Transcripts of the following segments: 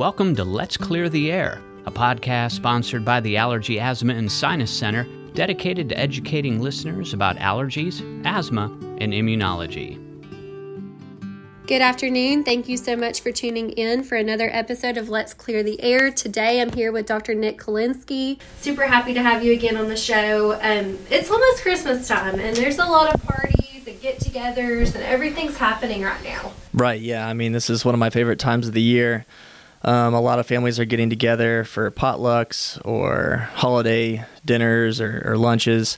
Welcome to Let's Clear the Air, a podcast sponsored by the Allergy, Asthma, and Sinus Center, dedicated to educating listeners about allergies, asthma, and immunology. Good afternoon. Thank you so much for tuning in for another episode of Let's Clear the Air. Today I'm here with Dr. Nick Kolinsky. Super happy to have you again on the show. Um, it's almost Christmas time, and there's a lot of parties and get togethers, and everything's happening right now. Right, yeah. I mean, this is one of my favorite times of the year. Um, a lot of families are getting together for potlucks or holiday dinners or, or lunches.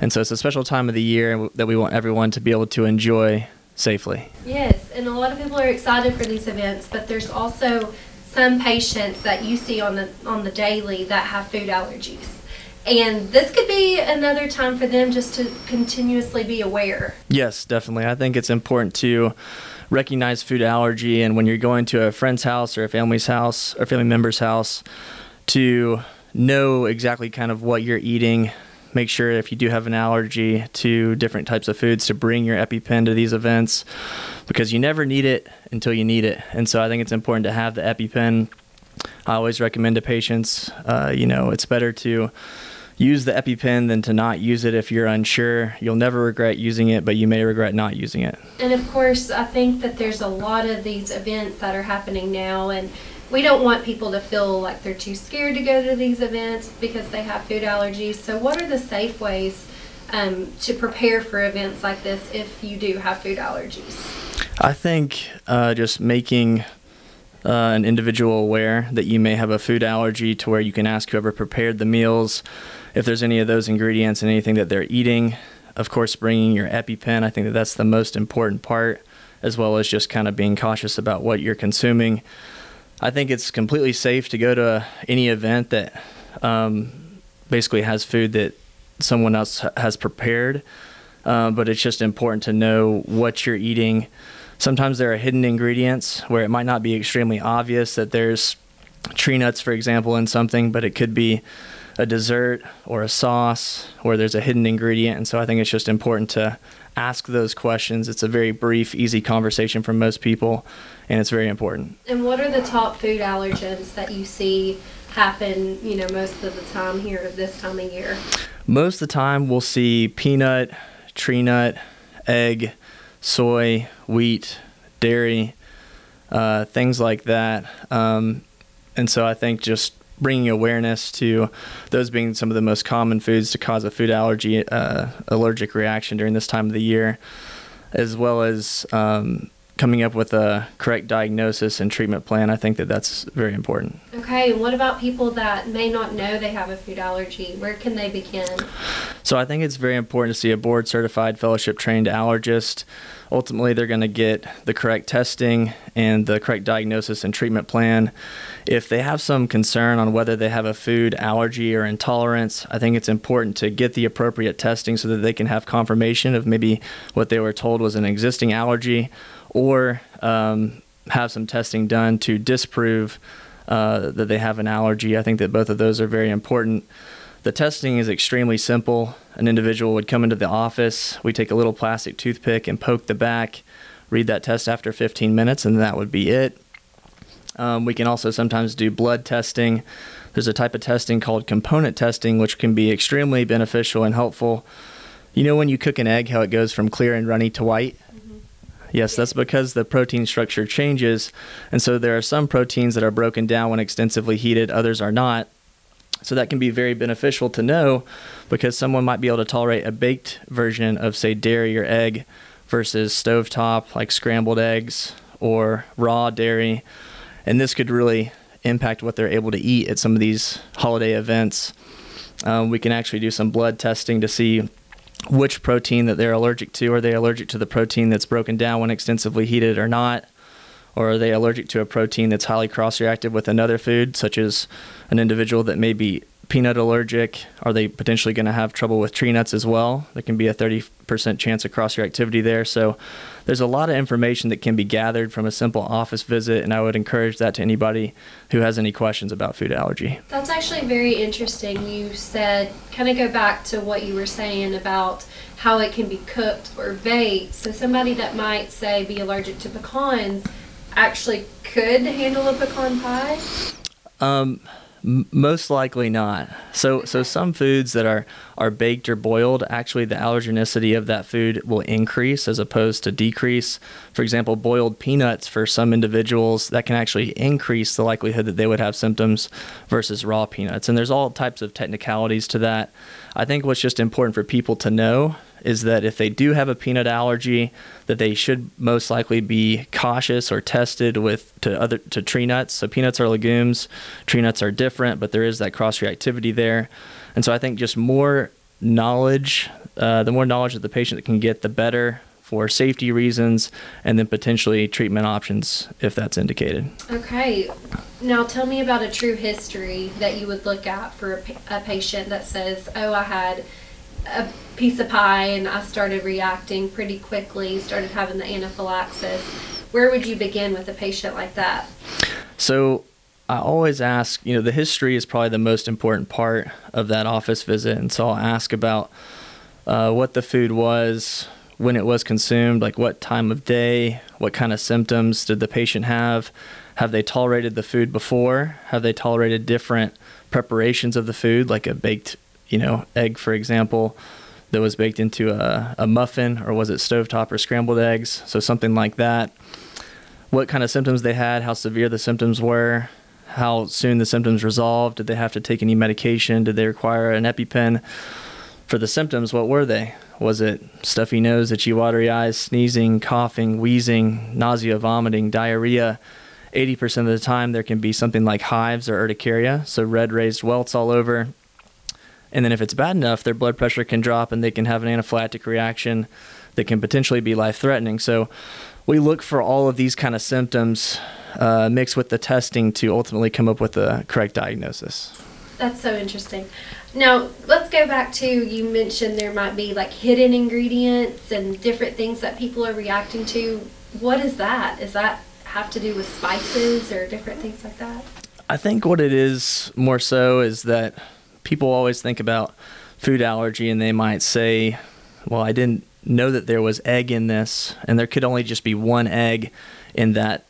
And so it's a special time of the year that we want everyone to be able to enjoy safely. Yes, and a lot of people are excited for these events, but there's also some patients that you see on the on the daily that have food allergies. And this could be another time for them just to continuously be aware. Yes, definitely. I think it's important to recognize food allergy and when you're going to a friend's house or a family's house or family member's house to know exactly kind of what you're eating make sure if you do have an allergy to different types of foods to bring your EpiPen to these events because you never need it until you need it. And so I think it's important to have the EpiPen. I always recommend to patients, uh, you know, it's better to use the EpiPen than to not use it if you're unsure. You'll never regret using it, but you may regret not using it. And of course, I think that there's a lot of these events that are happening now and we don't want people to feel like they're too scared to go to these events because they have food allergies. So, what are the safe ways um, to prepare for events like this if you do have food allergies? I think uh, just making uh, an individual aware that you may have a food allergy to where you can ask whoever prepared the meals if there's any of those ingredients and anything that they're eating. Of course, bringing your EpiPen, I think that that's the most important part, as well as just kind of being cautious about what you're consuming. I think it's completely safe to go to any event that um, basically has food that someone else has prepared. Uh, but it's just important to know what you're eating. Sometimes there are hidden ingredients where it might not be extremely obvious that there's tree nuts, for example, in something, but it could be a dessert or a sauce where there's a hidden ingredient. And so I think it's just important to ask those questions. It's a very brief, easy conversation for most people, and it's very important. And what are the top food allergens that you see happen, you know, most of the time here this time of year? Most of the time, we'll see peanut, tree nut, egg, soy, wheat, dairy, uh, things like that. Um, and so I think just bringing awareness to those being some of the most common foods to cause a food allergy, uh, allergic reaction during this time of the year, as well as um, coming up with a correct diagnosis and treatment plan. I think that that's very important. Okay, and what about people that may not know they have a food allergy? Where can they begin? So I think it's very important to see a board certified fellowship trained allergist ultimately they're going to get the correct testing and the correct diagnosis and treatment plan. If they have some concern on whether they have a food allergy or intolerance, I think it's important to get the appropriate testing so that they can have confirmation of maybe what they were told was an existing allergy or um, have some testing done to disprove uh, that they have an allergy. I think that both of those are very important. The testing is extremely simple. An individual would come into the office, we take a little plastic toothpick and poke the back, read that test after 15 minutes, and that would be it. Um, we can also sometimes do blood testing. There's a type of testing called component testing, which can be extremely beneficial and helpful. You know, when you cook an egg, how it goes from clear and runny to white? Yes, that's because the protein structure changes. And so there are some proteins that are broken down when extensively heated, others are not. So that can be very beneficial to know because someone might be able to tolerate a baked version of, say, dairy or egg versus stovetop, like scrambled eggs or raw dairy. And this could really impact what they're able to eat at some of these holiday events. Um, we can actually do some blood testing to see which protein that they're allergic to. Are they allergic to the protein that's broken down when extensively heated or not? or are they allergic to a protein that's highly cross reactive with another food, such as an individual that may be peanut allergic? Are they potentially going to have trouble with tree nuts as well? There can be a 30% chance of cross reactivity there. So there's a lot of information that can be gathered from a simple office visit, and I would encourage that to anybody who has any questions about food allergy. That's actually very interesting. You said, kind of go back to what you were saying about how it can be cooked or baked. So somebody that might say be allergic to pecans actually could handle a pecan pie? Um, most likely not. So, so some foods that are are baked or boiled, actually the allergenicity of that food will increase as opposed to decrease. For example, boiled peanuts for some individuals that can actually increase the likelihood that they would have symptoms versus raw peanuts. And there's all types of technicalities to that. I think what's just important for people to know is that if they do have a peanut allergy, that they should most likely be cautious or tested with to other to tree nuts. So peanuts are legumes, tree nuts are different, but there is that cross reactivity there. And so I think just more knowledge, uh, the more knowledge that the patient can get, the better for safety reasons, and then potentially treatment options if that's indicated. Okay. Now tell me about a true history that you would look at for a, a patient that says, "Oh, I had." A piece of pie and I started reacting pretty quickly, started having the anaphylaxis. Where would you begin with a patient like that? So I always ask, you know, the history is probably the most important part of that office visit. And so I'll ask about uh, what the food was, when it was consumed, like what time of day, what kind of symptoms did the patient have, have they tolerated the food before, have they tolerated different preparations of the food, like a baked you know, egg, for example, that was baked into a, a muffin, or was it stovetop or scrambled eggs? So something like that. What kind of symptoms they had, how severe the symptoms were, how soon the symptoms resolved, did they have to take any medication, did they require an EpiPen? For the symptoms, what were they? Was it stuffy nose, itchy, watery eyes, sneezing, coughing, wheezing, nausea, vomiting, diarrhea? 80% of the time, there can be something like hives or urticaria, so red raised welts all over, and then if it's bad enough, their blood pressure can drop and they can have an anaphylactic reaction that can potentially be life threatening. So we look for all of these kind of symptoms uh, mixed with the testing to ultimately come up with the correct diagnosis. That's so interesting. Now, let's go back to you mentioned there might be like hidden ingredients and different things that people are reacting to. What is that? Is that have to do with spices or different things like that? I think what it is more so is that people always think about food allergy and they might say, well, I didn't know that there was egg in this, and there could only just be one egg in that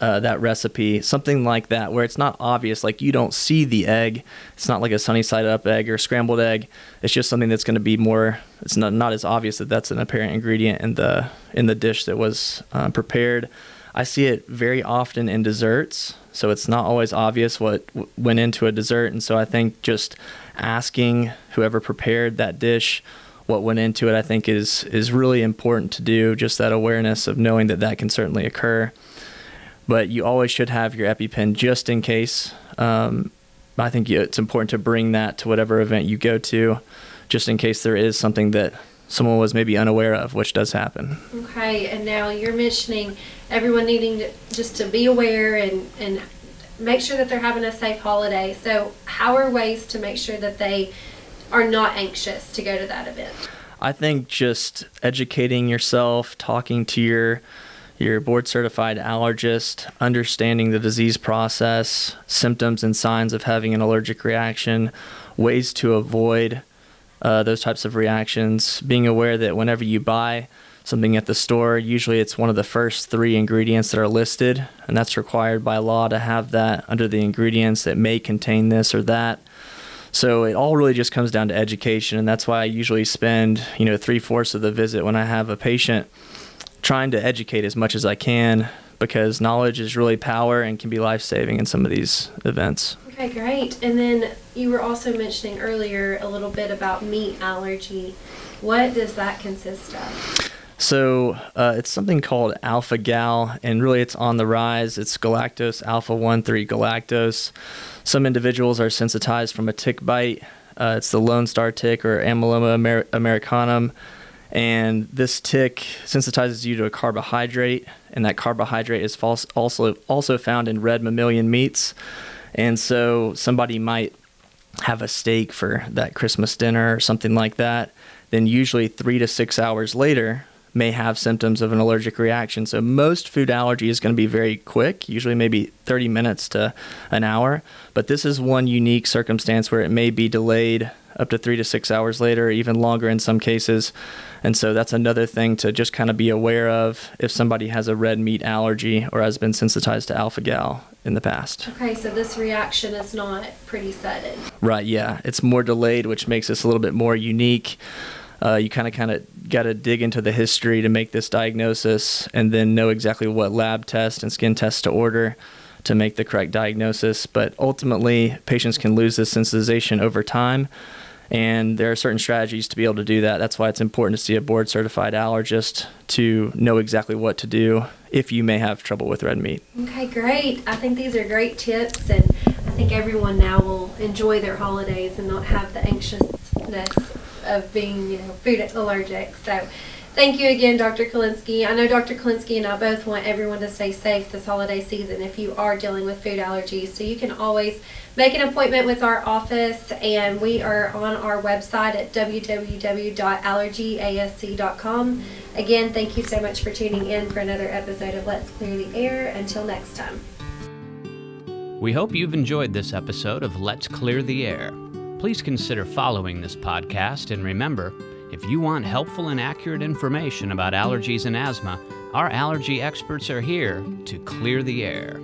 uh, that recipe, something like that, where it's not obvious, like you don't see the egg. It's not like a sunny side up egg or scrambled egg. It's just something that's going to be more. It's not not as obvious that that's an apparent ingredient in the in the dish that was uh, prepared. I see it very often in desserts, so it's not always obvious what w- went into a dessert. And so I think just asking whoever prepared that dish what went into it, I think is is really important to do. Just that awareness of knowing that that can certainly occur. But you always should have your EpiPen just in case. Um, I think it's important to bring that to whatever event you go to, just in case there is something that someone was maybe unaware of, which does happen. Okay, and now you're mentioning everyone needing to, just to be aware and, and make sure that they're having a safe holiday. So, how are ways to make sure that they are not anxious to go to that event? I think just educating yourself, talking to your your board certified allergist, understanding the disease process, symptoms and signs of having an allergic reaction, ways to avoid uh, those types of reactions, being aware that whenever you buy something at the store, usually it's one of the first three ingredients that are listed, and that's required by law to have that under the ingredients that may contain this or that. So it all really just comes down to education, and that's why I usually spend, you know, three fourths of the visit when I have a patient trying to educate as much as I can because knowledge is really power and can be life saving in some of these events. Okay, great. And then you were also mentioning earlier a little bit about meat allergy. What does that consist of? So uh, it's something called alpha gal, and really it's on the rise. It's galactose alpha 1 3 galactose. Some individuals are sensitized from a tick bite. Uh, it's the Lone Star tick or Amblyomma amer- americanum. And this tick sensitizes you to a carbohydrate, and that carbohydrate is also also found in red mammalian meats. And so somebody might have a steak for that Christmas dinner or something like that. Then usually three to six hours later, may have symptoms of an allergic reaction. So most food allergy is going to be very quick, usually maybe 30 minutes to an hour. But this is one unique circumstance where it may be delayed up to three to six hours later, even longer in some cases. And so that's another thing to just kind of be aware of if somebody has a red meat allergy or has been sensitized to alpha gal in the past. Okay, so this reaction is not pretty sudden. Right, yeah. It's more delayed, which makes this a little bit more unique. Uh, you kind of kind of got to dig into the history to make this diagnosis and then know exactly what lab test and skin test to order to make the correct diagnosis. But ultimately, patients can lose this sensitization over time. And there are certain strategies to be able to do that. That's why it's important to see a board certified allergist to know exactly what to do if you may have trouble with red meat. Okay, great. I think these are great tips, and I think everyone now will enjoy their holidays and not have the anxiousness of being, you know, food allergic. So, thank you again, Dr. Kolinsky. I know Dr. Kolinsky and I both want everyone to stay safe this holiday season if you are dealing with food allergies. So, you can always make an appointment with our office, and we are on our website at www.allergyasc.com. Again, thank you so much for tuning in for another episode of Let's Clear the Air. Until next time. We hope you've enjoyed this episode of Let's Clear the Air. Please consider following this podcast, and remember, if you want helpful and accurate information about allergies and asthma, our allergy experts are here to clear the air.